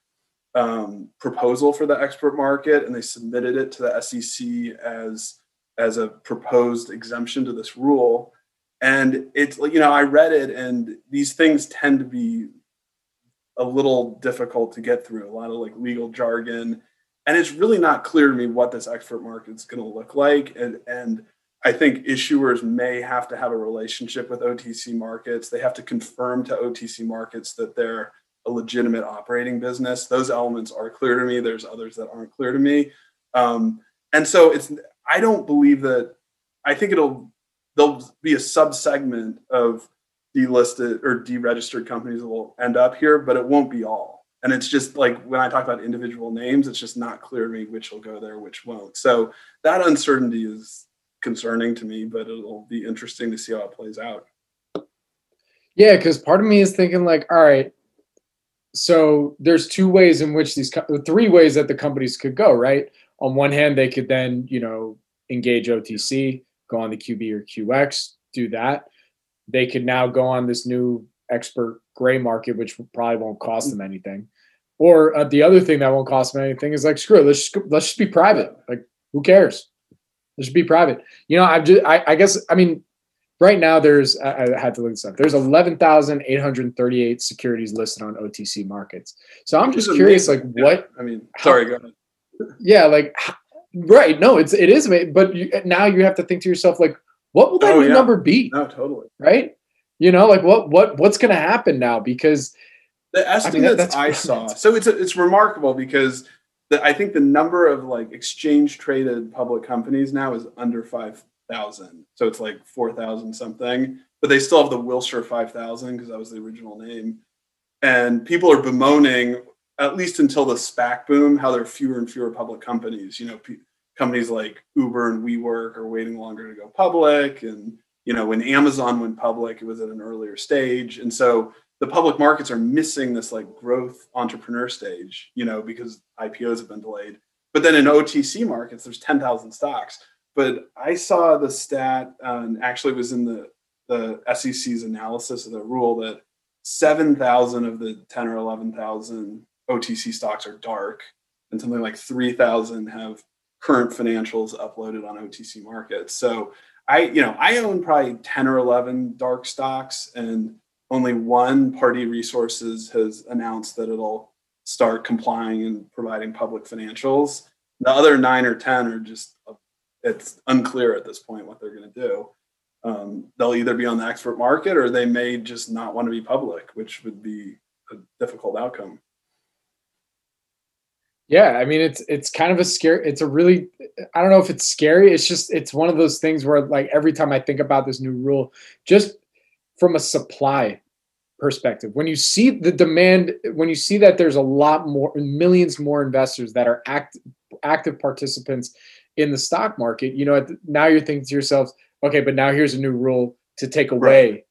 um, proposal for the expert market, and they submitted it to the SEC as as a proposed exemption to this rule. And it's you know I read it, and these things tend to be a little difficult to get through. A lot of like legal jargon, and it's really not clear to me what this expert market is going to look like, and and I think issuers may have to have a relationship with OTC markets. They have to confirm to OTC markets that they're a legitimate operating business. Those elements are clear to me. There's others that aren't clear to me. Um, and so it's I don't believe that I think it'll there'll be a subsegment of delisted or deregistered companies that will end up here, but it won't be all. And it's just like when I talk about individual names, it's just not clear to me which will go there, which won't. So that uncertainty is concerning to me, but it'll be interesting to see how it plays out. Yeah, because part of me is thinking like, all right, so there's two ways in which these three ways that the companies could go, right? On one hand, they could then, you know, engage OTC, go on the QB or QX, do that. They could now go on this new expert gray market, which probably won't cost them anything. Or uh, the other thing that won't cost them anything is like, screw it, let's just, let's just be private. Like, who cares? It should be private. You know, I've just, I, I guess, I mean, right now there's, I, I had to look this up. There's 11,838 securities listed on OTC markets. So I'm just curious, like, yeah. what? I mean, sorry, go ahead. Yeah, like, Right. No, it's it is, but you, now you have to think to yourself like, what will that oh, yeah. number be? No, totally. Right. You know, like what what what's going to happen now? Because the estimates I, mean, that, I saw, so it's it's remarkable because the, I think the number of like exchange traded public companies now is under five thousand. So it's like four thousand something, but they still have the Wilshire five thousand because that was the original name. And people are bemoaning, at least until the SPAC boom, how there are fewer and fewer public companies. You know, p- companies like Uber and WeWork are waiting longer to go public, and you know, when Amazon went public, it was at an earlier stage, and so the public markets are missing this like growth entrepreneur stage, you know, because IPOs have been delayed. But then in OTC markets, there's 10,000 stocks. But I saw the stat, uh, and actually was in the, the SEC's analysis of the rule that 7,000 of the 10 or 11,000 OTC stocks are dark, and something like 3,000 have current financials uploaded on OTC markets. So I, you know, I own probably 10 or 11 dark stocks, and only one Pardee Resources has announced that it'll start complying and providing public financials. The other nine or 10 are just, it's unclear at this point what they're going to do. Um, they'll either be on the expert market or they may just not want to be public, which would be a difficult outcome. Yeah, I mean it's it's kind of a scary it's a really I don't know if it's scary, it's just it's one of those things where like every time I think about this new rule, just from a supply perspective when you see the demand when you see that there's a lot more millions more investors that are act, active participants in the stock market you know now you're thinking to yourselves okay but now here's a new rule to take away right.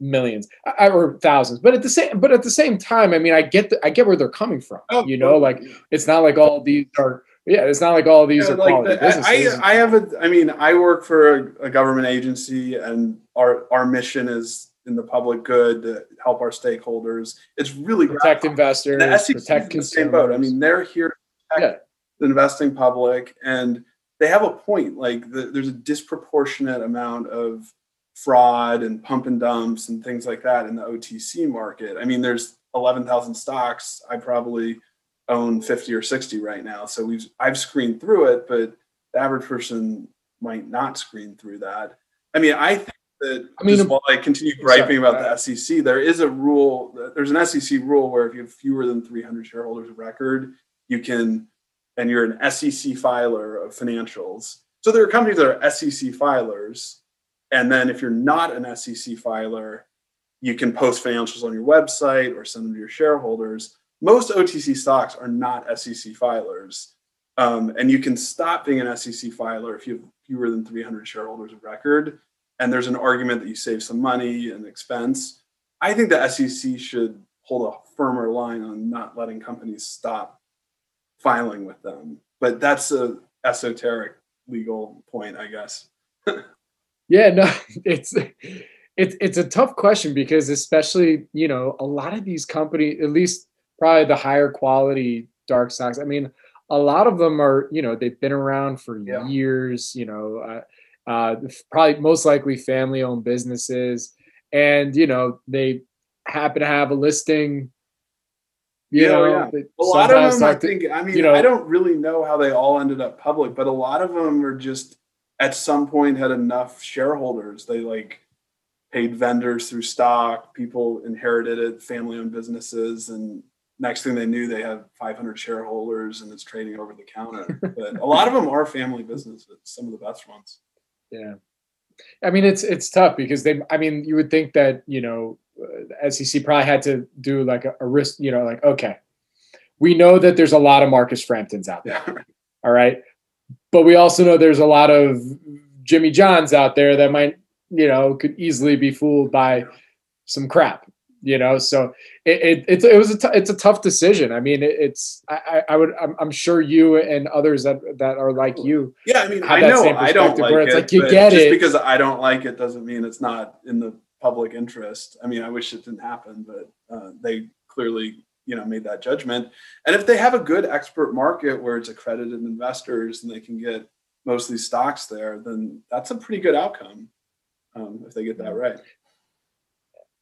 Millions uh, or thousands but at the same but at the same time i mean i get the, i get where they're coming from oh, you know like it's not like all these are yeah, it's not like all these yeah, are like quality the, businesses. I, I have a, I mean, I work for a, a, government agency, and our our mission is in the public good to help our stakeholders. It's really protect investors, the SEC protect the same boat. I mean, they're here to protect yeah. the investing public, and they have a point. Like, the, there's a disproportionate amount of fraud and pump and dumps and things like that in the OTC market. I mean, there's 11,000 stocks. I probably own 50 or 60 right now. So we've I've screened through it, but the average person might not screen through that. I mean, I think that I mean, while I continue griping about the SEC, there is a rule. There's an SEC rule where if you have fewer than 300 shareholders of record, you can, and you're an SEC filer of financials. So there are companies that are SEC filers, and then if you're not an SEC filer, you can post financials on your website or send them to your shareholders most OTC stocks are not SEC filers. Um, and you can stop being an SEC filer if you have fewer than 300 shareholders of record. And there's an argument that you save some money and expense. I think the SEC should hold a firmer line on not letting companies stop filing with them. But that's a esoteric legal point, I guess. yeah, no, it's it's it's a tough question because especially you know a lot of these companies, at least probably the higher quality dark stocks. I mean, a lot of them are, you know, they've been around for yeah. years, you know, uh, uh, probably most likely family owned businesses. And, you know, they happen to have a listing. You yeah, know, yeah. a lot of them, I think, I mean, you know, I don't really know how they all ended up public, but a lot of them are just at some point had enough shareholders. They like paid vendors through stock, people inherited it, family owned businesses, and next thing they knew they have 500 shareholders and it's trading over the counter. But a lot of them are family businesses some of the best ones. Yeah. I mean it's it's tough because they i mean you would think that you know uh, sec probably had to do like a, a risk you know like okay we know that there's a lot of marcus framptons out there. Yeah. all right but we also know there's a lot of jimmy johns out there that might you know could easily be fooled by some crap you know? So it, it, it, was a t- it's a tough decision. I mean it, it's I, I would I'm, I'm, sure you and others that that are like you yeah i mean i know i don't like it like you get just it. because i don't like it doesn't mean it's not in the public interest. I mean i wish it didn't happen but uh, they clearly you know made that judgment and if they have a good expert market where it's accredited investors and they can get mostly stocks there then that's a pretty good outcome um, if they get that right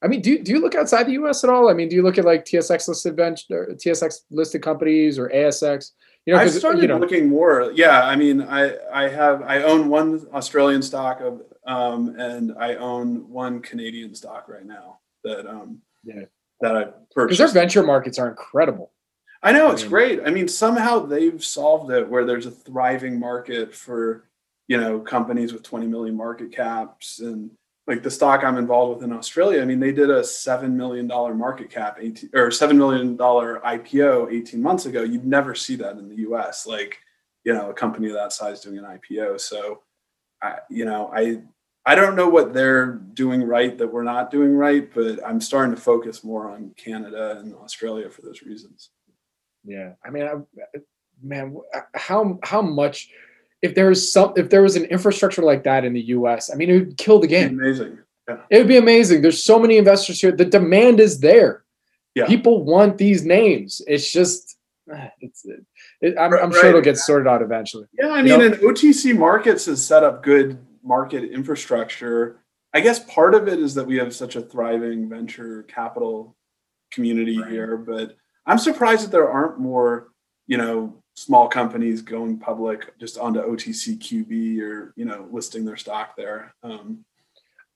I mean, do do you look outside the U.S. at all? I mean, do you look at like TSX listed or TSX listed companies or ASX? You know, I've 'cause, started you know, looking more. Yeah, I mean, I I have I own one Australian stock of um, and I own one Canadian stock right now that um Yeah. That I because purchased. their venture markets are incredible. I know it's I mean- great. I mean, somehow they've solved it where there's a thriving market for, you know, companies with 20 million market caps and like the stock I'm involved with in Australia. I mean, they did a seven million dollar market cap, 18, or seven million dollar IPO 18 months ago. You'd never see that in the U.S. Like, you know, a company of that size doing an IPO. So, I, you know, I I don't know what they're doing right that we're not doing right, but I'm starting to focus more on Canada and Australia for those reasons. Yeah, I mean, I, man, how how much if there was some if there was an infrastructure like that in the U.S., I mean, it would kill the game. Amazing. It would be amazing. There's so many investors here. The demand is there. Yeah. People want these names. It's just, ah, it's. It, I'm, Right, I'm sure it'll get sorted out eventually. Yeah, I You mean, know- and OTC Markets has set up good market infrastructure. I guess part of it is that we have such a thriving venture capital community Right. here, but I'm surprised that there aren't more, you know, small companies going public just onto OTC QB or you know listing their stock there. Um,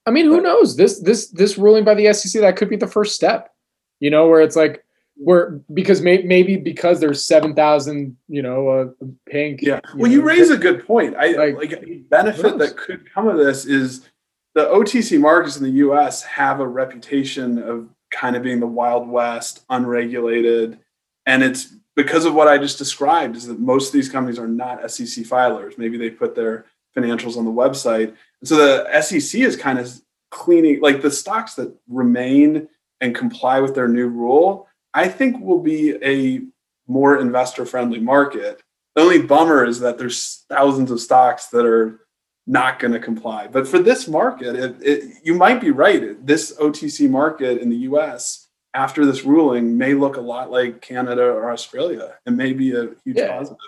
I mean, who But- knows? This this this ruling by the SEC that could be the first step. You know, where it's like where because may, maybe because there's seven thousand, you know, uh, pink. Yeah. Well, you know, raise a good point. I Like, like, a benefit that could come of this is the OTC markets in the US have a reputation of kind of being the Wild West, unregulated. And it's because of what I just described is that most of these companies are not SEC filers. Maybe they put their financials on the website. And so the SEC is kind of cleaning like the stocks that remain and comply with their new rule, I think will be a more investor friendly market. The only bummer is that there's thousands of stocks that are not going to comply. But for this market, it, it, you might be right. This OTC market in the US after this ruling may look a lot like Canada or Australia and may be a huge Yeah. positive.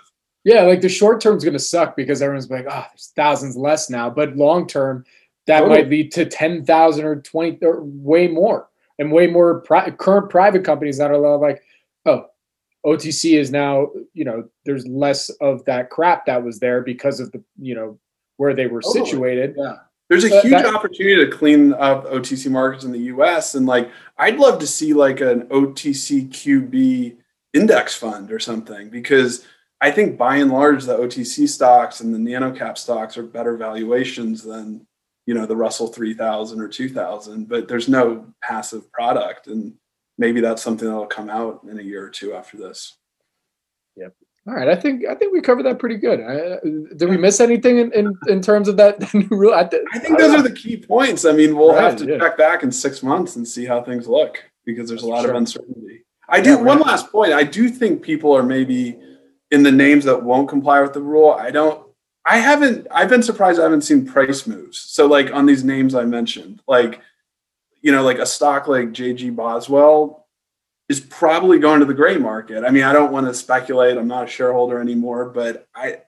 Yeah, like the short term's going to suck because everyone's like, oh, there's thousands less now. But long term, that Totally. might lead to 10,000 or 20 or way more and way more pri- current private companies that are like, oh, OTC is now, you know, there's less of that crap that was there because of the, you know, where they were Totally. situated. Yeah. There's a That- huge that- opportunity to clean up OTC markets in the US. And like, I'd love to see like an OTC QB index fund or something because I think by and large, the OTC stocks and the nano cap stocks are better valuations than, you know, the Russell 3000 or 2000, but there's no passive product. And maybe that's something that'll come out in a year or two after this. Yep all right, I think I think we covered that pretty good. I, uh, did we miss anything in, in, in terms of that new rule? I, th- I think those are the key points. I mean, we'll Right, have to yeah. check back in six months and see how things look because there's a lot Sure. of uncertainty. I Yeah, do we're one not- last point. I do think people are maybe in the names that won't comply with the rule. I don't. I haven't. I've been surprised. I haven't seen price moves. So like on these names I mentioned, like you know, like a stock like JG Boswell is probably going to the gray market. I mean, I don't want to speculate. I'm not a shareholder anymore, but I,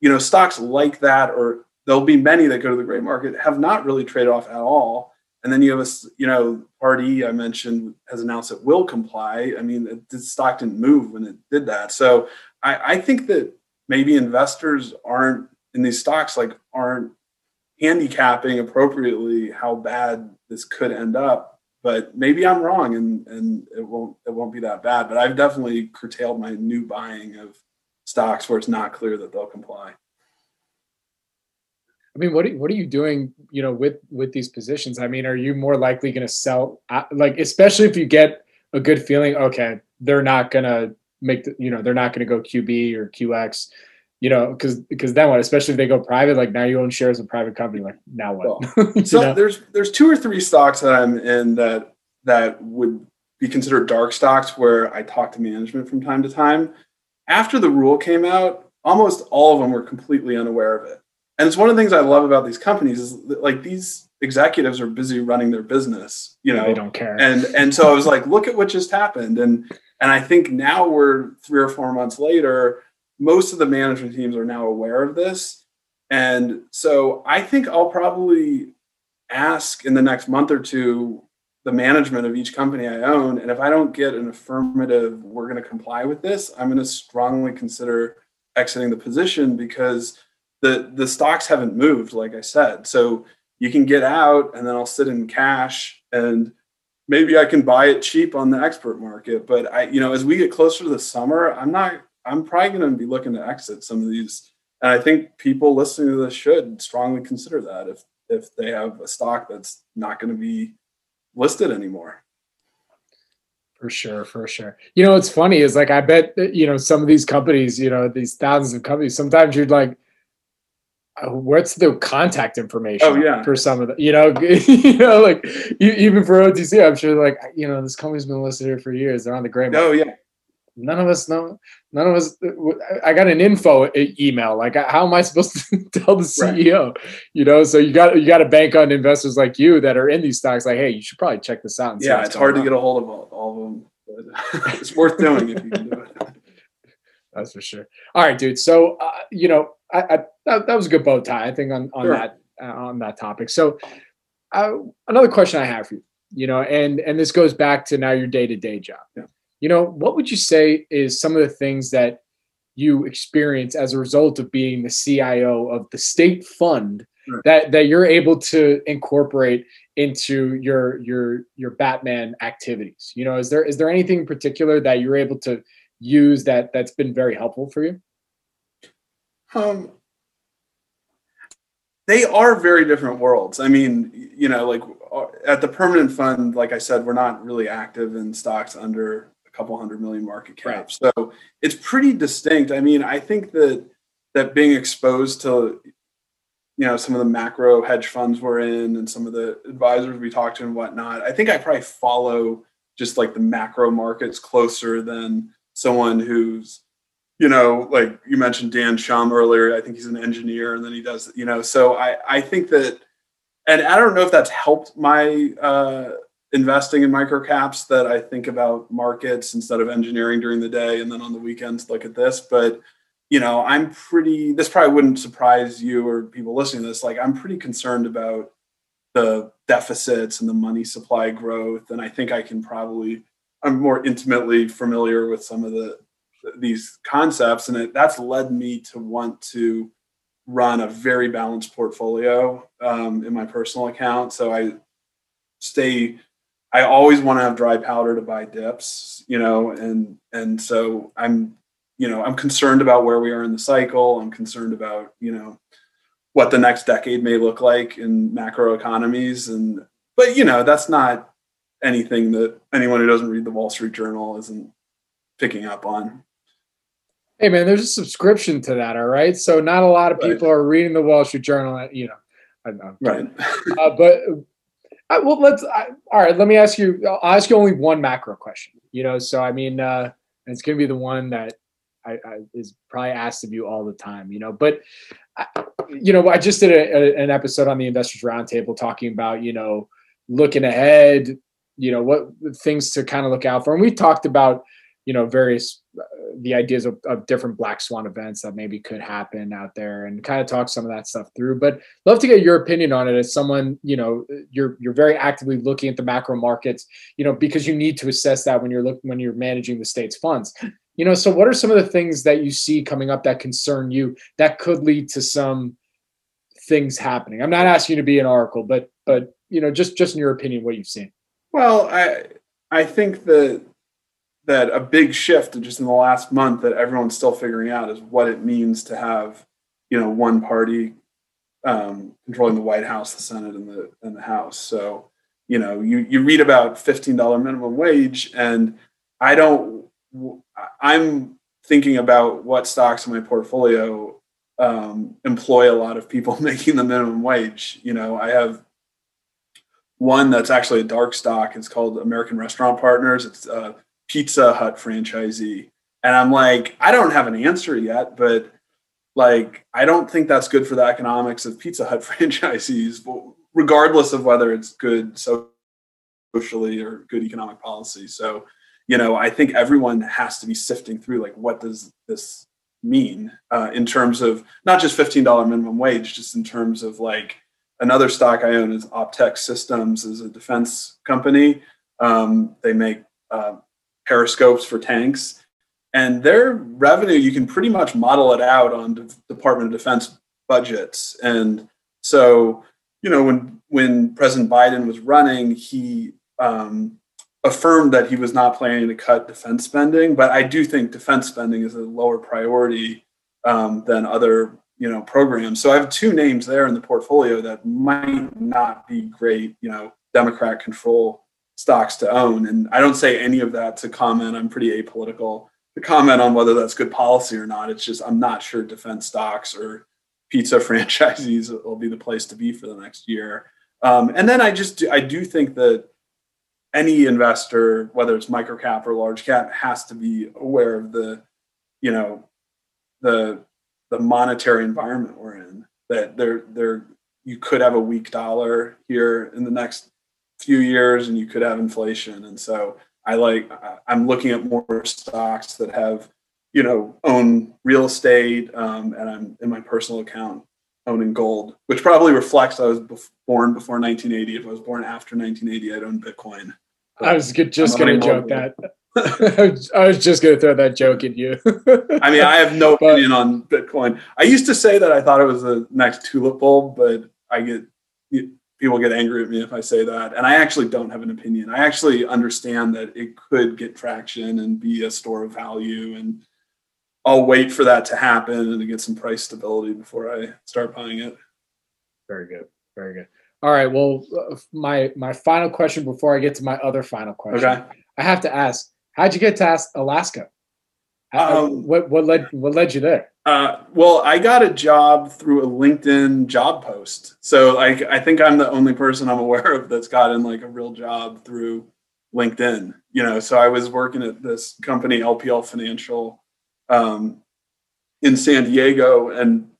you know, stocks like that, or there'll be many that go to the gray market, have not really traded off at all. And then you have a, you know, Pardee I mentioned has announced it will comply. I mean, the stock didn't move when it did that. So I, I think that maybe investors aren't in these stocks like aren't handicapping appropriately how bad this could end up but maybe I'm wrong and and it won't it won't be that bad. But I've definitely curtailed my new buying of stocks where it's not clear that they'll comply. I mean, what are, what are you doing? You know, with with these positions. I mean, are you more likely going to sell? uh, Like, especially if you get a good feeling, okay, they're not going to make the, you know, they're not going to go QB or QX. You know, because because then what? Especially if they go private, like now you own shares a private company. Like now what? You So know? there's there's two or three stocks that I'm in that that would be considered dark stocks where I talk to management from time to time. After the rule came out, almost all of them were completely unaware of it. And it's one of the things I love about these companies is that, like these executives are busy running their business, you know, they don't care. and and so I was like, look at what just happened, and and I think now we're three or four months later. Most of the management teams are now aware of this, and so I think I'll probably ask in the next month or two the management of each company I own. And if I don't get an affirmative, we're going to comply with this, I'm going to strongly consider exiting the position because the the stocks haven't moved, like I said. So you can get out, and then I'll sit in cash, and maybe I can buy it cheap on the expert market. But I, you know, as we get closer to the summer, I'm not. I'm probably going to be looking to exit some of these, and I think people listening to this should strongly consider that if if they have a stock that's not going to be listed anymore. For sure, for sure. You know, what's funny is like I bet you know some of these companies, you know, these thousands of companies. Sometimes you're like, Uh, what's the contact information? Oh yeah, for some of the, you know, you know, like even for OTC, I'm sure like you know this company's been listed here for years. They're on the gray. Oh, market. Oh yeah, none of us know none of us uh, i got an info uh, email like how am i supposed to tell the ceo right. you know so you got you got to bank on investors like you that are in these stocks like hey you should probably check this out yeah it's hard on. to get a hold of all, all of them but it's worth doing if you can do it that's for sure all right dude so uh, you know I, I that, that, was a good bow tie i think on on sure. that uh, on that topic so uh, another question i have for you you know and and this goes back to now your day-to-day job yeah you know, what would you say is some of the things that you experience as a result of being the CIO of the state fund sure. that that you're able to incorporate into your your your Batman activities? You know, is there is there anything in particular that you're able to use that that's been very helpful for you? Um, they are very different worlds. I mean, you know, like uh, at the permanent fund, like I said, we're not really active in stocks under a couple hundred million market cap. Right. So it's pretty distinct. I mean, I think that that being exposed to you know some of the macro hedge funds we're in and some of the advisors we talk to and whatnot, I think I probably follow just like the macro markets closer than someone who's you know like you mentioned Dan Shum earlier. I think he's an engineer and then he does you know. So I I think that and I don't know if that's helped my uh, investing in microcaps that I think about markets instead of engineering during the day and then on the weekends look at this. But you know, I'm pretty this probably wouldn't surprise you or people listening to this. Like I'm pretty concerned about the deficits and the money supply growth. And I think I can probably I'm more intimately familiar with some of the these concepts. And it, that's led me to want to run a very balanced portfolio um, in my personal account. So I stay I always want to have dry powder to buy dips, you know, and and so I'm, you know, I'm concerned about where we are in the cycle. I'm concerned about, you know, what the next decade may look like in macro economies and but you know, that's not anything that anyone who doesn't read the Wall Street Journal isn't picking up on. Hey man, there's a subscription to that, all right? So not a lot of people right. are reading the Wall Street Journal, you know. I know. Right. uh, but I, well, let's. I, all right. Let me ask you. I'll ask you only one macro question. You know, so I mean, uh, it's going to be the one that I, I, is probably asked of you all the time. You know, but I, you know, I just did a, a, an episode on the Investors Roundtable talking about you know looking ahead. You know what things to kind of look out for, and we talked about you know various uh, the ideas of, of, different black swan events that maybe could happen out there and kind of talk some of that stuff through. But love to get your opinion on it as someone you know you're you're very actively looking at the macro markets you know because you need to assess that when you're looking when you're managing the state's funds. You know so what are some of the things that you see coming up that concern you that could lead to some things happening? I'm not asking you to be an oracle but but you know just just in your opinion what you've seen. Well i i think that that a big shift just in the last month that everyone's still figuring out is what it means to have, you know, one party um, controlling the White House, the Senate, and the and the House. So, you know, you you read about fifteen dollar minimum wage, and I don't. I'm thinking about what stocks in my portfolio um, employ a lot of people making the minimum wage. You know, I have one that's actually a dark stock. It's called American Restaurant Partners. It's uh, Pizza Hut franchisee. And I'm like, I don't have an answer yet, but like, I don't think that's good for the economics of Pizza Hut franchisees, regardless of whether it's good socially or good economic policy. So, you know, I think everyone has to be sifting through like, what does this mean uh, in terms of not just $15 minimum wage, just in terms of like, another stock I own is Optex Systems, is a defense company. Um, they make uh, periscopes for tanks, and their revenue you can pretty much model it out on the Department of Defense budgets. And so, you know, when when President Biden was running, he um, affirmed that he was not planning to cut defense spending. But I do think defense spending is a lower priority um, than other you know programs. So I have two names there in the portfolio that might not be great, you know, Democrat control stocks to own. And I don't say any of that to comment. I'm pretty apolitical to comment on whether that's good policy or not. It's just I'm not sure defense stocks or pizza franchisees will be the place to be for the next year. Um, and then I just I do think that any investor, whether it's microcap or large cap, has to be aware of the, you know, the the monetary environment we're in. That there there you could have a weak dollar here in the next few years, and you could have inflation. And so I like I'm looking at more stocks that have you know own real estate, um, and I'm in my personal account owning gold, which probably reflects I was born before 1980. If I was born after 1980, I'd own Bitcoin. I was just going to joke that. I was just going to throw that joke at you. I mean, I have no but, opinion on Bitcoin. I used to say that I thought it was the next tulip bulb, but I get people get angry at me if I say that. And I actually don't have an opinion. I actually understand that it could get traction and be a store of value. And I'll wait for that to happen and to get some price stability before I start buying it. Very good. Very good. All right. Well, uh, my my final question before I get to my other final question. Okay. I have to ask, how'd you get to ask Alaska? Um, what what led what led you there? Uh, well, I got a job through a LinkedIn job post. So like I think I'm the only person I'm aware of that's gotten like a real job through LinkedIn. You know, so I was working at this company, LPL Financial, um, in San Diego, and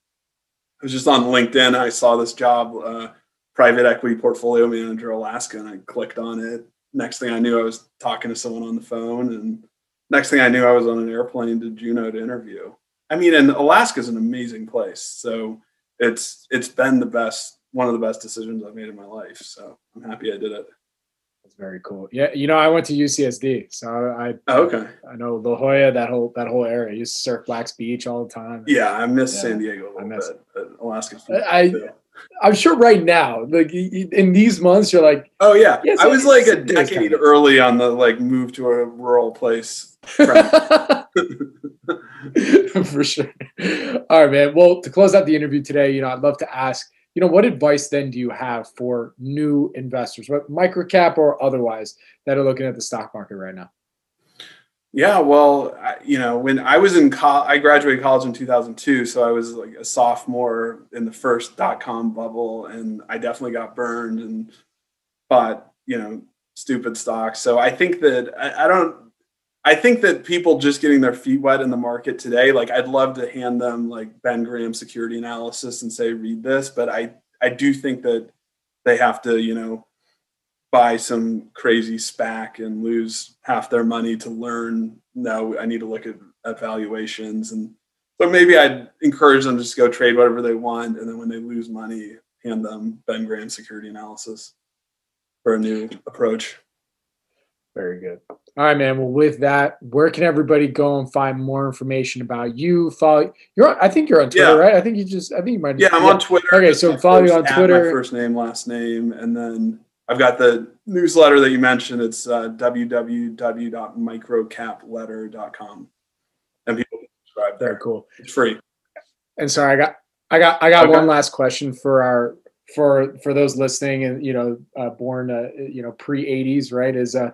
I was just on LinkedIn. I saw this job, uh, private equity portfolio manager, Alaska, and I clicked on it. Next thing I knew, I was talking to someone on the phone, and next thing I knew, I was on an airplane to Juneau to interview. I mean, and Alaska is an amazing place. So it's it's been the best, one of the best decisions I've made in my life. So I'm happy I did it. That's very cool. Yeah, you know, I went to UCSD, so I oh, okay. I know La Jolla, that whole that whole area. I used to surf Black's Beach all the time. Yeah, I miss yeah, San Diego a little I miss bit. Alaska's I, too. I'm sure right now, like in these months, you're like, oh yeah, yes, I was like a decade early on the like move to a rural place. For sure. All right, man. Well, to close out the interview today, you know, I'd love to ask, you know, what advice then do you have for new investors, what microcap or otherwise, that are looking at the stock market right now? Yeah, well, I, you know, when I was in college, I graduated college in 2002, so I was like a sophomore in the first dot com bubble, and I definitely got burned and bought, you know, stupid stocks. So I think that I, I don't I think that people just getting their feet wet in the market today, like I'd love to hand them like Ben Graham security analysis and say, read this, but I, I do think that they have to, you know, buy some crazy SPAC and lose half their money to learn, no, I need to look at, at valuations. And so maybe I'd encourage them to just go trade whatever they want. And then when they lose money, hand them Ben Graham security analysis for a new approach. Very good. All right, man. Well, with that, where can everybody go and find more information about you? Follow you're. On, I think you're on Twitter, yeah. right? I think you just. I think you might. Yeah, I'm yeah. on Twitter. Okay, so follow you on Twitter. My first name, last name, and then I've got the newsletter that you mentioned. It's uh, www.microcapletter.com, and people can subscribe there. Very cool. It's free. And sorry, I got, I got, I got okay. one last question for our for for those listening and you know uh, born uh, you know pre 80s right is uh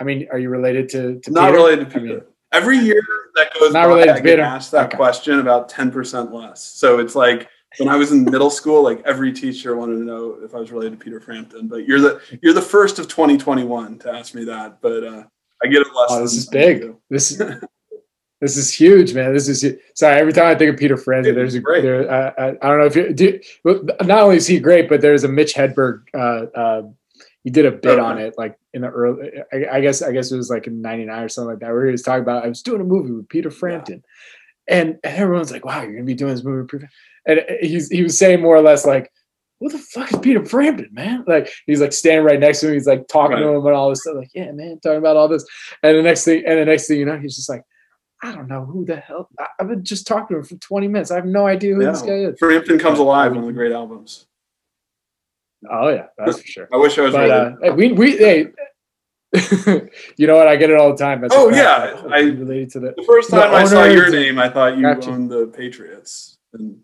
I mean, are you related to, to not Peter? related to Peter? I mean, Every year that goes not by, related I get asked that okay. question about ten percent less. So it's like when I was in middle school, like every teacher wanted to know if I was related to Peter Frampton. But you're the you're the first of 2021 to ask me that. But uh, I get it less. Oh, this is big. This is this is huge, man. This is sorry. Every time I think of Peter Frampton, there's a great. There, I, I, I, don't know if you do. Not only is he great, but there's a Mitch Hedberg uh, uh, he did a bit on it like in the early I, I, guess I guess it was like in 99 or something like that where he was talking about I was doing a movie with Peter Frampton yeah. and, and everyone's like wow you're gonna be doing this movie and he's he was saying more or less like who the fuck is Peter Frampton, man? Like he's like standing right next to him. He's like talking Right. to him and all this stuff. Like, yeah, man, talking about all this. And the next thing, and the next thing you know, he's just like, I don't know who the hell. I, I've been just talking to him for 20 minutes I have no idea who this guy is. Frampton Comes Alive, one of the great albums. Oh yeah, that's for sure. I wish I was But uh, hey, we we hey, you know what? I get it all the time. That's Oh, yeah, I- related to the the first the time I saw your name, I thought you Gotcha. owned the Patriots. And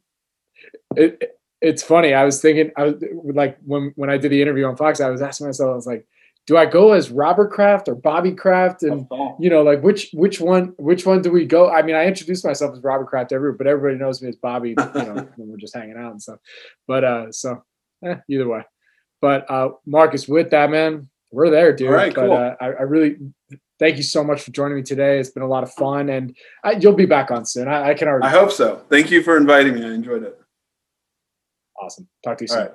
it, it's funny. I was thinking, I was like when when I did the interview on Fox, I was asking myself, I was like, do I go as Robert Kraft or Bobby Kraft? And you know, like which which one which one do we go? I mean, I introduced myself as Robert Kraft everywhere, but everybody knows me as Bobby. You know, when we're just hanging out and stuff. But uh, so eh, either way. But uh, Marcus, with that man, we're there, dude. All right, but cool. uh, I, I really thank you so much for joining me today. It's been a lot of fun, and I, you'll be back on soon. I, I can already. I hope so. Thank you for inviting me. I enjoyed it. awesome. Talk to you All soon. right.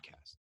podcast.